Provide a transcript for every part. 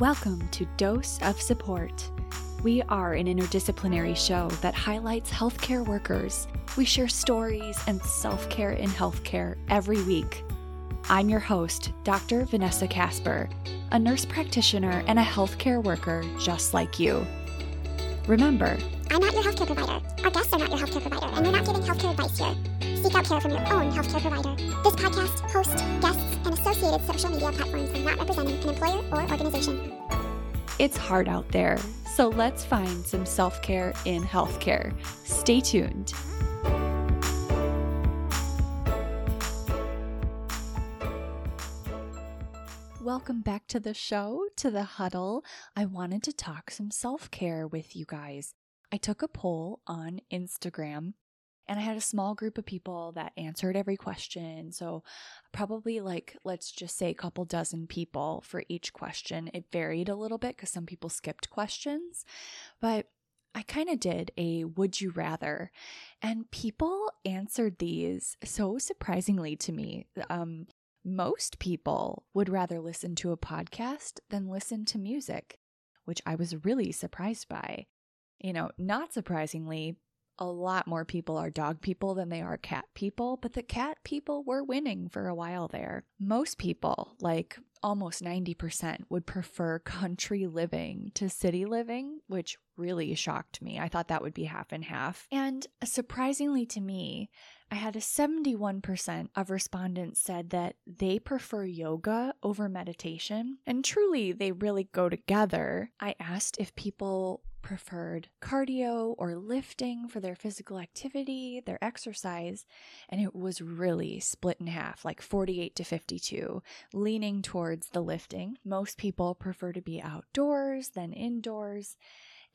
Welcome to Dose of Support. We are an interdisciplinary show that highlights healthcare workers. We share stories and self care in healthcare every week. I'm your host, Dr. Vanessa Casper, a nurse practitioner and a healthcare worker just like you. Remember, I'm not your healthcare provider. Our guests are not your healthcare provider, and we're not giving healthcare advice here. Seek out care from your own healthcare provider. This podcast, host, guests, associated social media platforms are not representing an employer or organization. it's hard out there, so let's find some self care in healthcare. Stay tuned. Welcome back to the show, to the huddle. I wanted to talk some self care with you guys. I took a poll on Instagram and I had a small group of people that answered every question. So, probably like, let's just say a couple dozen people for each question. It varied a little bit because some people skipped questions, but I kind of did a would you rather, and people answered these so surprisingly to me. Um, most people would rather listen to a podcast than listen to music, which I was really surprised by. You know, not surprisingly, a lot more people are dog people than they are cat people, but the cat people were winning for a while there. Most people, like almost 90%, would prefer country living to city living, which really shocked me. I thought that would be half and half. And surprisingly to me, I had a 71% of respondents said that they prefer yoga over meditation. And truly, they really go together. I asked if people preferred cardio or lifting for their physical activity, their exercise, and it was really split in half, like 48 to 52, leaning towards the lifting. Most people prefer to be outdoors than indoors.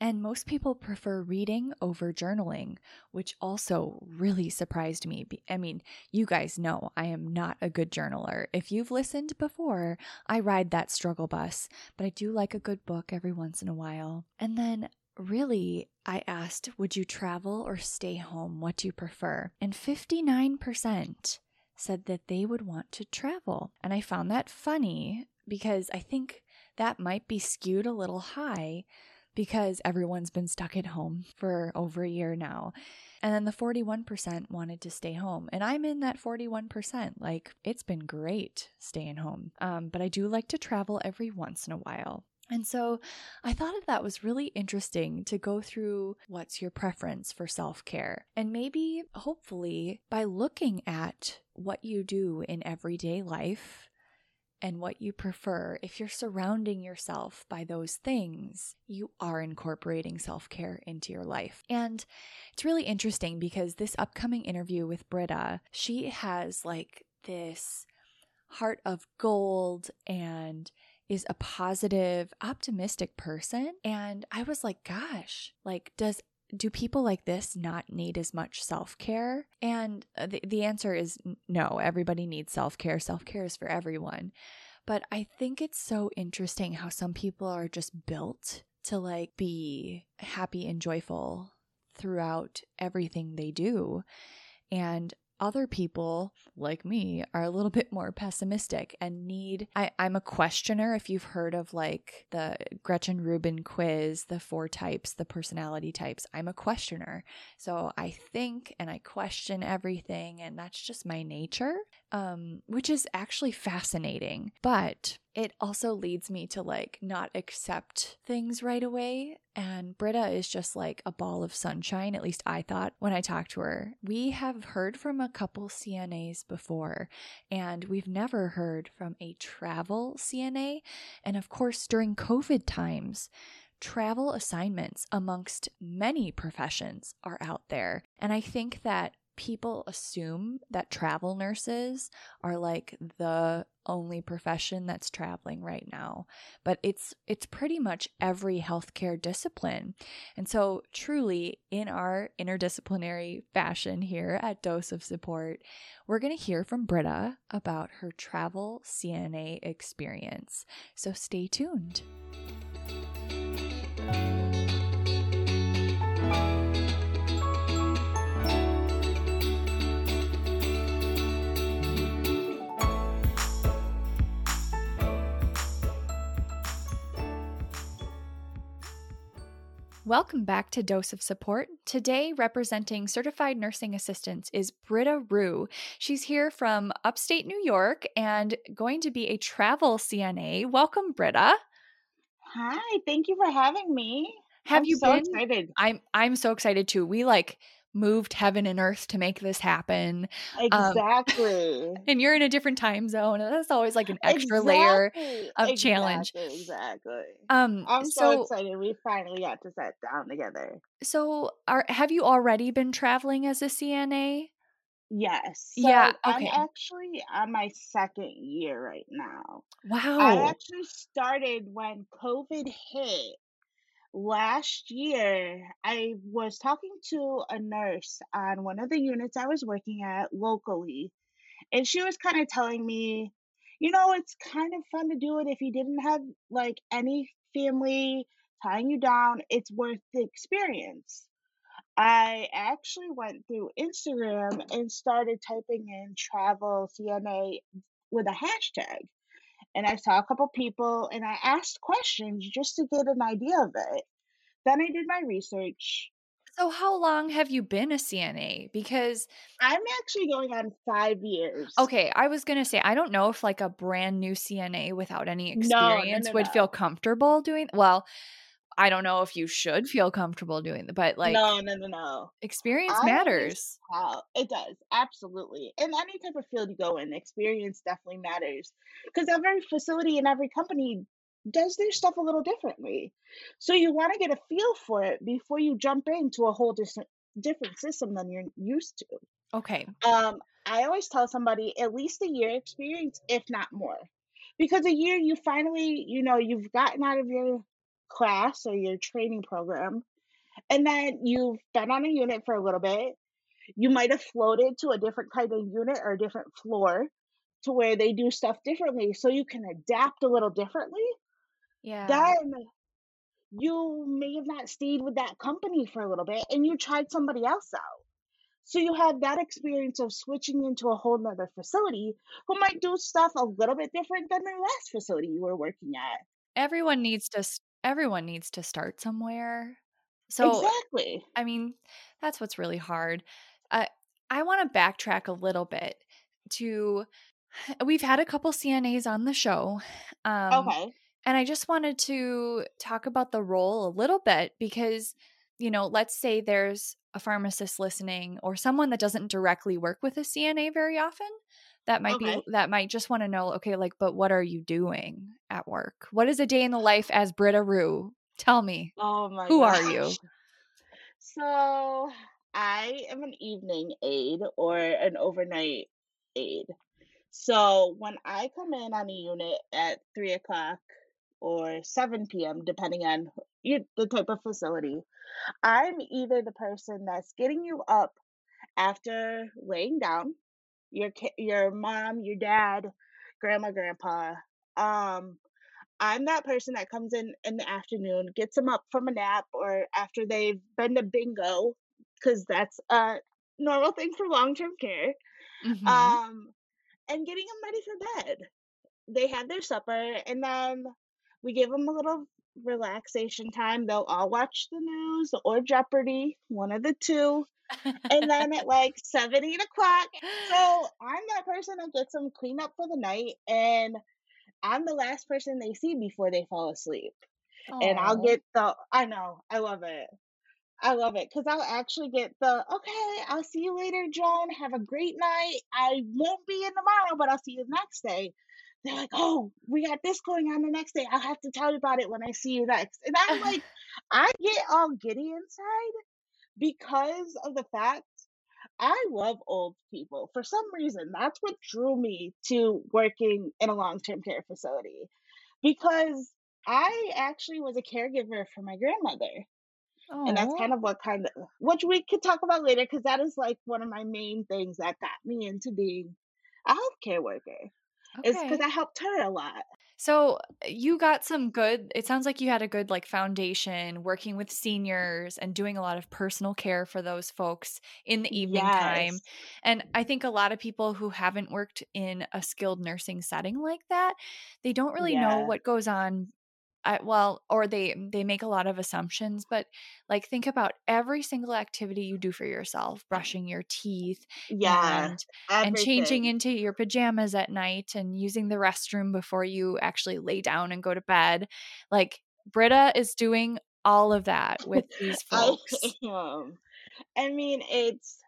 And most people prefer reading over journaling, which also really surprised me. I mean, you guys know I am not a good journaler. If you've listened before, I ride that struggle bus, but I do like a good book every once in a while. And then really, I asked, would you travel or stay home? What do you prefer? And 59% said that they would want to travel. And I found that funny because I think that might be skewed a little high because everyone's been stuck at home for over a year now. And then the 41% wanted to stay home. And I'm in that 41%. Like, it's been great staying home. Um, but I do like to travel every once in a while. And so I thought that, that was really interesting to go through what's your preference for self care. And maybe, hopefully, by looking at what you do in everyday life and what you prefer, if you're surrounding yourself by those things, you are incorporating self care into your life. And it's really interesting because this upcoming interview with Britta, she has like this heart of gold and is a positive, optimistic person. And I was like, gosh, like, does do people like this not need as much self care? And uh, the, the answer is no, everybody needs self care. Self care is for everyone. But I think it's so interesting how some people are just built to like be happy and joyful throughout everything they do. And other people like me are a little bit more pessimistic and need I, i'm a questioner if you've heard of like the gretchen rubin quiz the four types the personality types. I'm a questioner. So i think and i question everything and that's just my nature um, which is actually fascinating. But it also leads me to like not accept things right away. And Britta is just like a ball of sunshine, at least I thought when I talked to her. We have heard from a couple CNAs before, and we've never heard from a travel CNA. And of course, during COVID times, travel assignments amongst many professions are out there. And I think that people assume that travel nurses are like the only profession that's traveling right now but it's it's pretty much every healthcare discipline. And so truly in our interdisciplinary fashion here at dose of support we're going to hear from britta about her travel cna experience. So stay tuned Welcome back to Dose of Support. Today, representing certified nursing assistants is Britta Roux. She's here from upstate New York and going to be a travel CNA. Welcome, Britta. Hi, thank you for having me. Have I'm you so been? excited. I'm I'm so excited too. We like moved heaven and earth to make this happen. Exactly. And you're in a different time zone. And that's always like an extra layer Exactly, of challenge. Exactly, exactly. Um I'm so, so excited. We finally got to sit down together. so are have you already been traveling as a CNA? Yes. So Yeah, I'm okay. actually on my second year right now. Wow. I actually started when COVID hit. Last year, I was talking to a nurse on one of the units I was working at locally, and she was kind of telling me, you know, it's kind of fun to do it if you didn't have like any family tying you down. It's worth the experience. I actually went through Instagram and started typing in travel CNA with a hashtag. And I saw a couple people and I asked questions just to get an idea of it. Then I did my research. So how long have you been a CNA? Because I'm actually going on five years. okay, I was going to say I don't know if like a brand new CNA without any No, no, experience no, would feel comfortable doing well, I don't know if you should feel comfortable doing that, but like No, no, no, no. experience I matters. it does absolutely. In any type of field you go in, experience definitely matters because every facility and every company does their stuff a little differently. So you want to get a feel for it before you jump into a whole different different system than you're used to. Okay. Um, I always tell somebody at least a year experience, if not more. Because a year you finally, you know, you've gotten out of your class or your training program, and then you've been on a unit for a little bit. You might have floated to a different kind of unit or a different floor to where they do stuff differently so you can adapt a little differently. Yeah. Then you may have not stayed with that company for a little bit and you tried somebody else out. So you had that experience of switching into a whole nother facility who might do stuff a little bit different than the last facility you were working at. Everyone needs to everyone needs to start somewhere. So exactly. I mean, that's what's really hard. Uh, I want to backtrack a little bit to we've had a couple CNAs on the show. Um, Okay. And I just wanted to talk about the role a little bit because, you know, let's say there's a pharmacist listening or someone that doesn't directly work with a CNA very often that might be that might just want to know, okay, like, but what are you doing at work? What is a day in the life as Britta Roux? Tell me. Oh my Who are you? So I am an evening aide or an overnight aide. So when I come in on a unit at three o'clock or seven p.m., depending on you, the type of facility, I'm either the person that's getting you up after laying down, your your mom, your dad, grandma, grandpa. Um, I'm that person that comes in in the afternoon, gets them up from a nap or after they've been to bingo, because that's a normal thing for long-term care. Mhm. Um, and getting them ready for bed. They had their supper, and then we give them a little relaxation time. They'll all watch the news or Jeopardy, one of the two. And then at like seven, eight o'clock, so I'm that person that gets them clean up for the night, and I'm the last person they see before they fall asleep. And I'll get the, I know, I love it. I love it because I'll actually get the, okay, I'll see you later, Joan. Have a great night. I won't be in tomorrow, but I'll see you the next day. They're like, oh, we got this going on the next day. I'll have to tell you about it when I see you next. And I'm like, I get all giddy inside because of the fact I love old people. For some reason, that's what drew me to working in a long term care facility because I actually was a caregiver for my grandmother. And that's kind of what kind of, which we could talk about later because that is like one of my main things that got me into being a healthcare worker, is because I helped her a lot. So eh, you got some good, it sounds like you had a good like foundation working with seniors and doing a lot of personal care for those folks in the evening time. And I think a lot of people who haven't worked in a skilled nursing setting like that, they don't really know what goes on I, well, or they they make a lot of assumptions, but like think about every single activity you do for yourself, brushing your teeth, Yeah, and and changing into your pajamas at night and using the restroom before you actually lay down and go to bed. Like Britta is doing all of that with these I folks. I mean, it's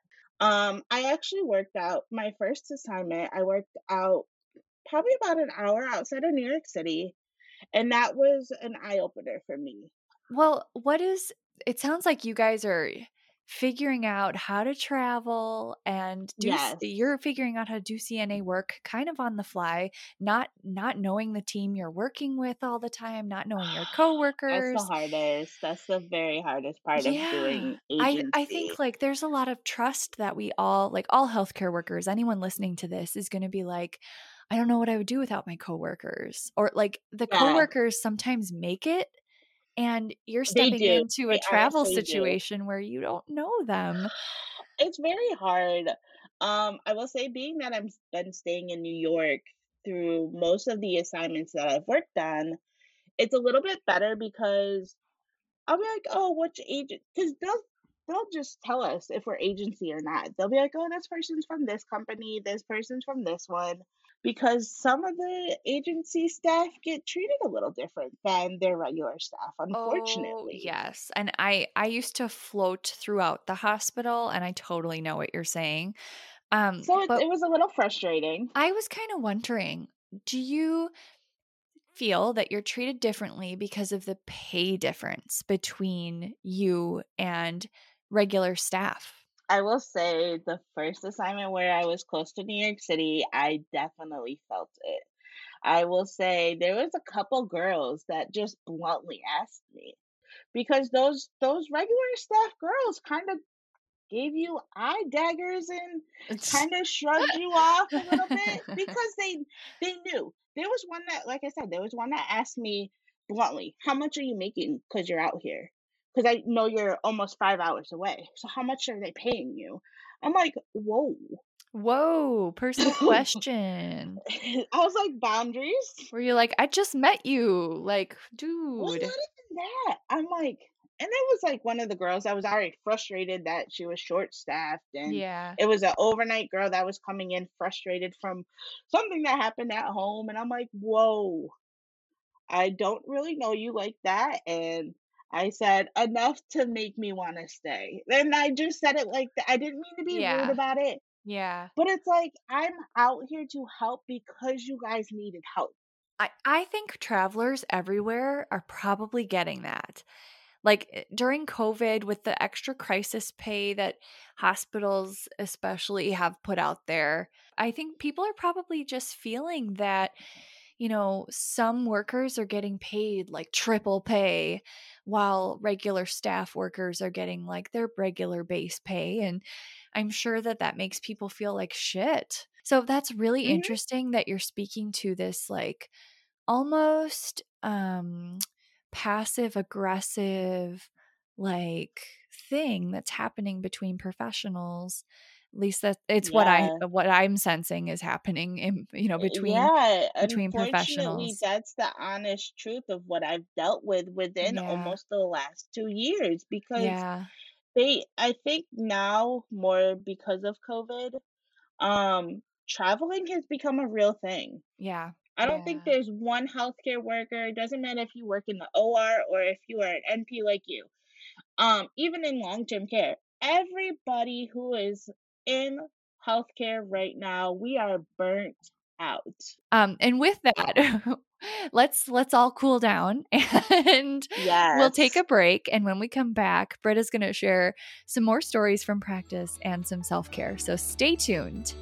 um I actually worked out my first assignment. I worked out probably about an hour outside of New York City, and that was an eye opener for me. Well, what is it sounds like you guys are figuring out how to travel and do Yes. you're figuring out how to do CNA work kind of on the fly, not not knowing the team you're working with all the time, not knowing your coworkers. That's the hardest. That's the very hardest part of Yeah. doing I I think like there's a lot of trust that we all like all healthcare workers, anyone listening to this is going to be like I don't know what I would do without my coworkers. Or like the Yeah, coworkers sometimes make it and you're stepping into a They travel honestly do. situation where you don't know them. It's very hard. Um, I will say, being that I've been staying in New York through most of the assignments that I've worked on, it's a little bit better because I'll be like, "Oh, which agent?" Because they'll they'll just tell us if we're agency or not. They'll be like, "Oh, this person's from this company, this person's from this one," because some of the agency staff get treated a little different than their regular staff, Oh, unfortunately. yes. And I I used to float throughout the hospital and I totally know what you're saying. Um So it, it was a little frustrating. I was kind of wondering, do you feel that you're treated differently because of the pay difference between you and regular staff? I will say the first assignment where I was close to New York City, I definitely felt it. I will say there was a couple girls that just bluntly asked me because those those regular staff girls kind of gave you eye daggers and kind of shrugged you off a little bit because they they knew. There was one that like I said, there was one that asked me bluntly, "How much are you making cuz you're out here?" Cuz I know you're almost 5 hours away. So how much are they paying you? I'm like, "Whoa." Whoa, personal question. I was like, "Boundaries?" Were you like, I just met you? Like, dude. Well, not even that. I'm like, and it was like one of the girls I was already frustrated that she was short staffed, and Yeah. it was an overnight girl that was coming in frustrated from something that happened at home. And I'm like, whoa, I don't really know you like that. And I said, enough to make me want to stay. And I just said it like that. I didn't mean to be rude about it, Yeah. but it's like, I'm out here to help because you guys needed help. I, I think travelers everywhere are probably getting that. Like eh, during COVID, with the extra crisis pay that hospitals, especially, have put out there, I think people are probably just feeling that, you know, some workers are getting paid like triple pay while regular staff workers are getting like their regular base pay. And I'm sure that that makes people feel like shit. So that's really hmm interesting that you're speaking to this like almost um passive aggressive like thing that's happening between professionals at least that it's what I what I'm sensing is happening in you know between Yeah, between professionals. that's the honest truth of what I've dealt with within yeah. almost the last two years because yeah. they, I think now more because of COVID, um, traveling has become a real thing. yeah I don't think there's one healthcare worker, it doesn't matter if you work in the OR or if you are an NP like you, um, even in long-term care, everybody who is in healthcare right now, we are burnt out. um and with that let's let's all cool down and we'll take a break. And when we come back britta's going to share some more stories from practice and some self-care. So stay tuned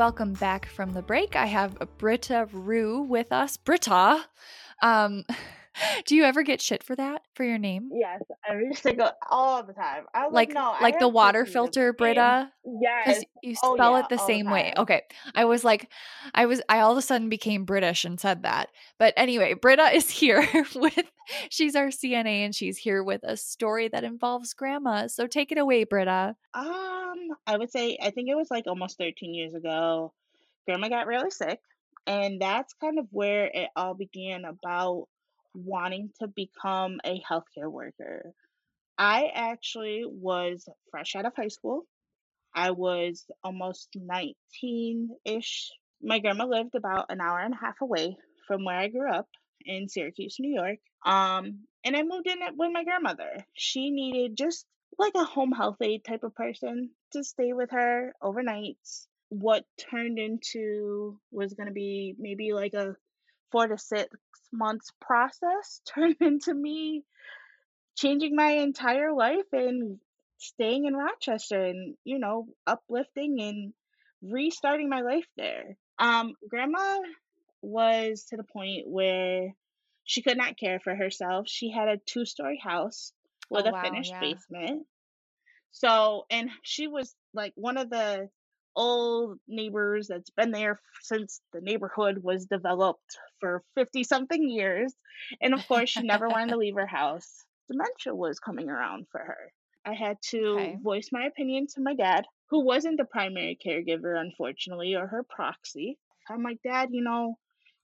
welcome back from the break. I have britta Roux with us. Britta um Do you ever get shit for that for your name? Yes, every single all the time. I was Like like, no, like the water filter a name. Britta? Yes. Because you Oh spell yeah, it the all the same way. Okay. I was like, I was, I all of a sudden became British and said that. But anyway, Britta is here with, she's our CNA and she's here with a story that involves grandma. So take it away, Britta. Um, I would say I think it was like almost 13 years ago. Grandma got really sick, and that's kind of where it all began about wanting to become a healthcare worker. I actually was fresh out of high school. I was almost 19-ish. My grandma lived about an hour and a half away from where I grew up in Syracuse, New York. Um, and I moved in with my grandmother. She needed just like a home health aide type of person to stay with her overnights. What turned into was going to be maybe like a four to six months process turned into me changing my entire life and staying in Rochester and, you know, uplifting and restarting my life there. Um, grandma was to the point where she could not care for herself. She had a two story house with Oh, a wow. finished Yeah. basement. So, and she was like one of the old neighbors that's been there since the neighborhood was developed for 50 something years. And of course, she never wanted to leave her house. Dementia was coming around for her. I had to Okay. voice my opinion to my dad, who wasn't the primary caregiver, unfortunately, or her proxy. I'm like, Dad, you know,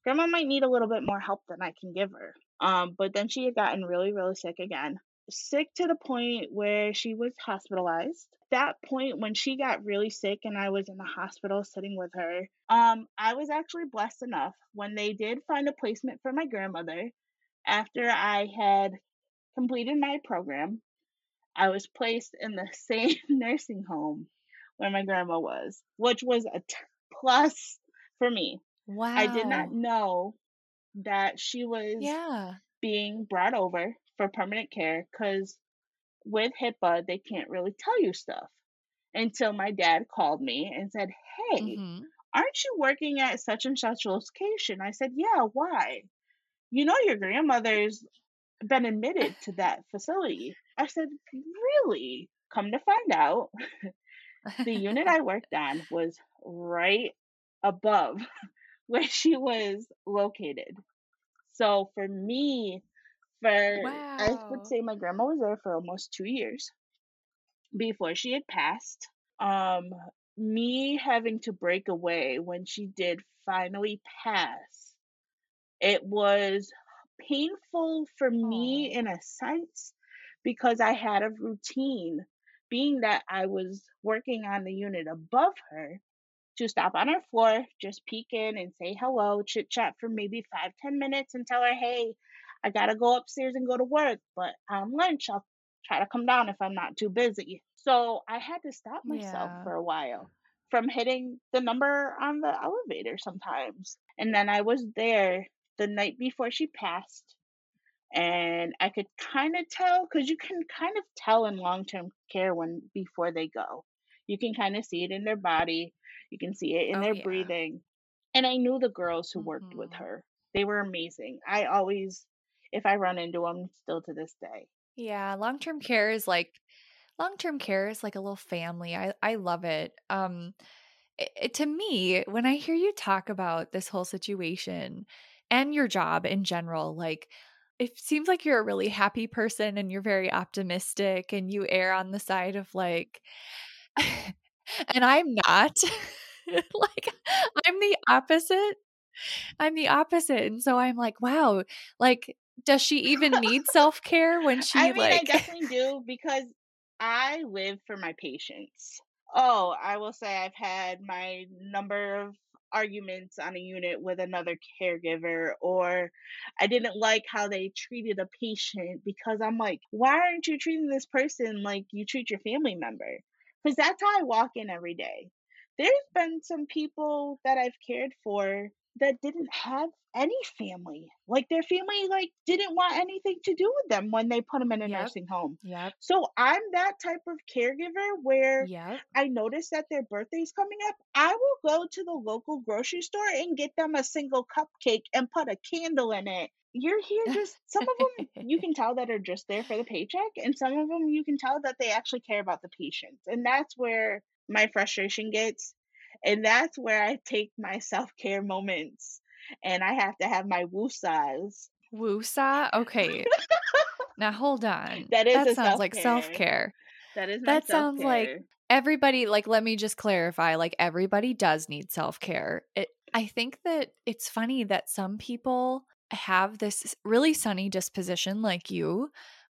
Grandma might need a little bit more help than I can give her. Um, but then she had gotten really, really sick again. Sick to the point where she was hospitalized. That point when she got really sick and I was in the hospital sitting with her, um, I was actually blessed enough when they did find a placement for my grandmother after I had completed my program. I was placed in the same nursing home where my grandma was, which was a t- plus for me. Wow. I did not know that she was Yeah. being brought over for permanent care because with HIPAA, they can't really tell you stuff until my dad called me and said, Hey, hmm aren't you working at such and such location? I said, Yeah, why? You know, your grandmother's been admitted to that facility. I said, Really? Come to find out, the unit I worked on was right above where she was located. So for me, for I would say my grandma was there for almost two years before she had passed. Um, me having to break away when she did finally pass, it was painful for me Aw. in a sense because I had a routine, being that I was working on the unit above her to stop on her floor, just peek in and say hello, chit chat for maybe five, ten minutes and tell her, hey, I gotta go upstairs and go to work, but on lunch I'll try to come down if I'm not too busy. So I had to stop myself Yeah. for a while from hitting the number on the elevator sometimes. And then I was there the night before she passed and I could kind of tell because you can kind of tell in long term care when before they go. You can kind of see it in their body, you can see it in Oh, their yeah. breathing. And I knew the girls who worked with Mhm. her. They were amazing. I always, if I run into them still to this day. Yeah. Long term care is like, long term care is like a little family. I, I love it. Um, it, it- to me, when I hear you talk about this whole situation and your job in general, like it seems like you're a really happy person and you're very optimistic and you err on the side of like, and I'm not. like, I'm the opposite. I'm the opposite. And so I'm like, wow, like, does she even need self care when she I mean, I definitely do because I live for my patients. Oh, I will say I've had my number of arguments on a unit with another caregiver, or I didn't like how they treated a patient because I'm like, why aren't you treating this person like you treat your family member? Because that's how I walk in every day. There's been some people that I've cared for that didn't have any family. Like their family like didn't want anything to do with them when they put them in a Yep. nursing home. Yep. So I'm that type of caregiver where Yep. I notice that their birthday's coming up. I will go to the local grocery store and get them a single cupcake and put a candle in it. You're here just some of them you can tell that are just there for the paycheck and some of them you can tell that they actually care about the patient. And that's where my frustration gets and that's where I take my self-care moments and I have to have my woosahs. Woosa? Okay. now hold on. That is that a sounds like self-care. That is self care. That is That sounds like everybody like let me just clarify like everybody does need self-care it i think that it's funny that some people have this really sunny disposition like you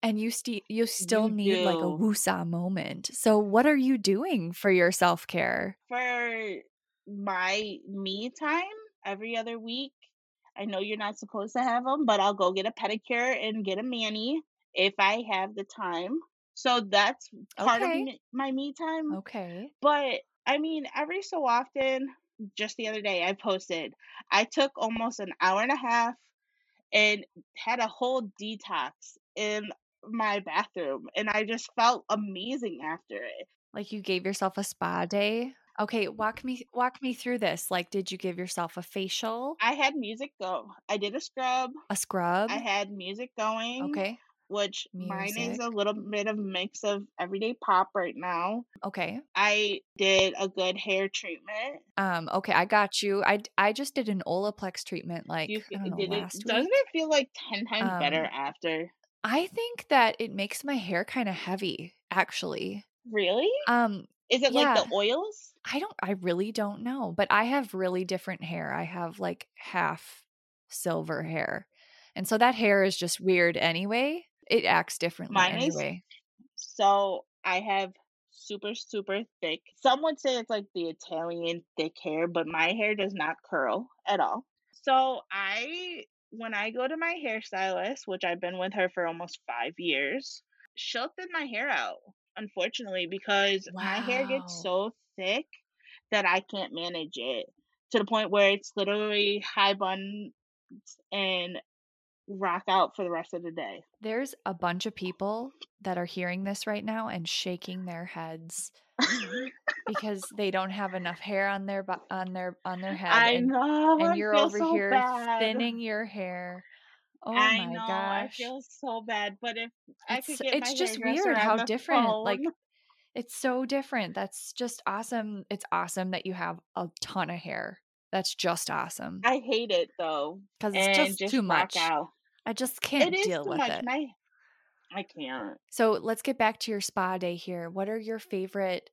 and you sti you still You need like a do. woosah moment so what are you doing for your self-care for my me time every other week. I know you're not supposed to have them, but I'll go get a pedicure and get a mani if I have the time. So that's part of Okay. me, my me time. okay But I mean, every so often, just the other day, I posted, I took almost an hour and a half and had a whole detox in my bathroom, and I just felt amazing after it. like you gave yourself a spa day okay walk me walk me through this like did you give yourself a facial I had music go. I did a scrub. a scrub I had music going, okay which mine is a little bit of mix of everyday pop right now. okay I did a good hair treatment. Um, okay, I got you. I I just did an Olaplex treatment like you, I don't know did it doesn't it feel like 10 times better Um, after? I think that it makes my hair kind of heavy, actually. Really? Um, Is it like the oils? I don't I really don't know, but I have really different hair. I have like half silver hair. And so that hair is just weird anyway. It acts differently Mine is. So I have super, super thick. Some would say it's like the Italian thick hair, but my hair does not curl at all. So I, when I go to my hairstylist, which I've been with her for almost five years, she'll thin my hair out, unfortunately, because my hair gets so thick that I can't manage it to the point where it's literally high bun and rock out for the rest of the day. There's a bunch of people that are hearing this right now and shaking their heads because they don't have enough hair on their on their on their head I and know. and I you're over so here bad. thinning your hair. Oh I my know. I gosh. feel so bad. But if I could It's get it's just weird how different like it's so different. That's just awesome. It's awesome that you have a ton of hair. That's just awesome I hate it though, cuz it's just just too much. out. I just can't deal with much. it. My I can't. So let's get back to your spa day here. What are your favorite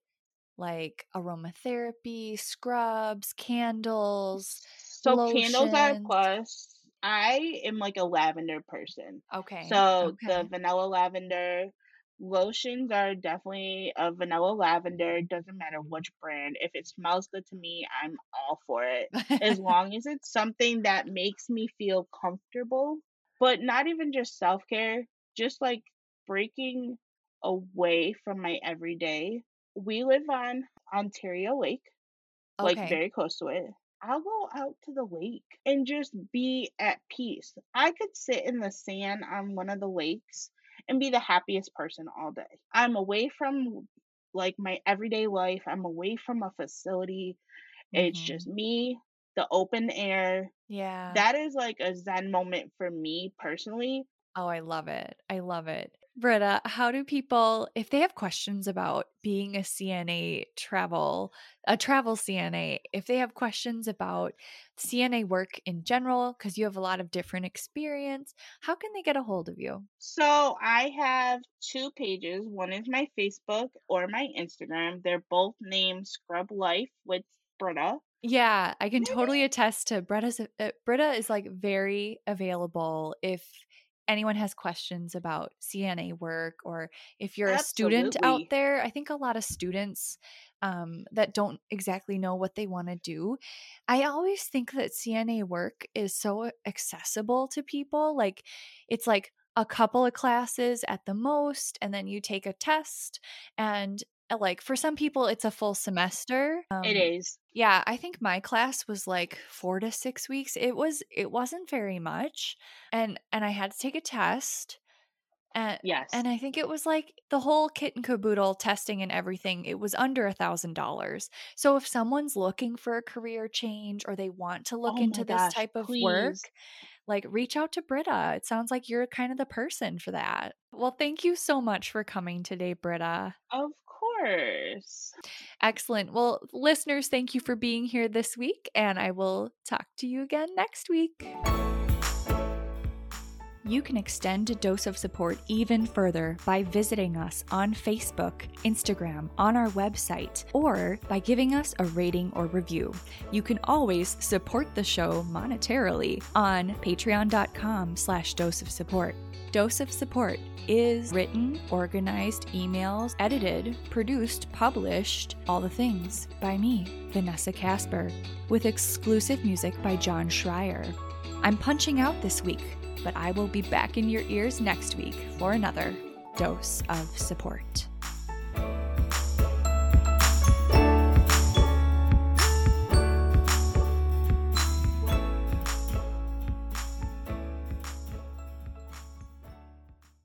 like aromatherapy, scrubs, candles, So candles are plus. I am like a lavender person. Okay. So the vanilla lavender lotions are definitely a vanilla lavender. Doesn't matter which brand. If it smells good to me, I'm all for it. As long as it's something that makes me feel comfortable, but not even just self care, just like breaking away from my everyday. We live on Ontario Lake, like very close to it. I'll go out to the lake and just be at peace. I could sit in the sand on one of the lakes and be the happiest person all day. I'm away from like my everyday life. I'm away from a facility. It's Mhm. just me, the open air. Yeah. That is like a zen moment for me personally. Oh, I love it. I love it. Britta, how do people, if they have questions about being a CNA travel, a travel CNA, if they have questions about CNA work in general, because you have a lot of different experience, how can they get a hold of you? So I have two pages. One is my Facebook or my Instagram. They're both named Scrub Life with Britta. Yeah, I can totally attest to Britta's. Uh, Britta is like very available if anyone has questions about CNA work or if you're a student out there. I think a lot of students um, that don't exactly know what they want to do. I always think that CNA work is so accessible to people. Like it's like a couple of classes at the most, and then you take a test and like for some people it's a full semester. Um, it is. Yeah, I think my class was like 4 to 6 weeks. It was it wasn't very much. And and I had to take a test. And, Yes. and I think it was like the whole kit and caboodle testing and everything, it was under a thousand dollars. So if someone's looking for a career change or they want to look Oh into this type of work, like reach out to Britta. It sounds like you're kind of the person for that. Well, thank you so much for coming today, Britta. Of course. Excellent. Well, listeners, thank you for being here this week, and I will talk to you again next week. You can extend a dose of support even further by visiting us on Facebook, Instagram, on our website, or by giving us a rating or review. You can always support the show monetarily on patreon.com slash dose of support. Dose of Support is written, organized, emails, edited, produced, published, all the things by me, Vanessa Casper, with exclusive music by John Schreier. I'm punching out this week, but I will be back in your ears next week for another dose of support.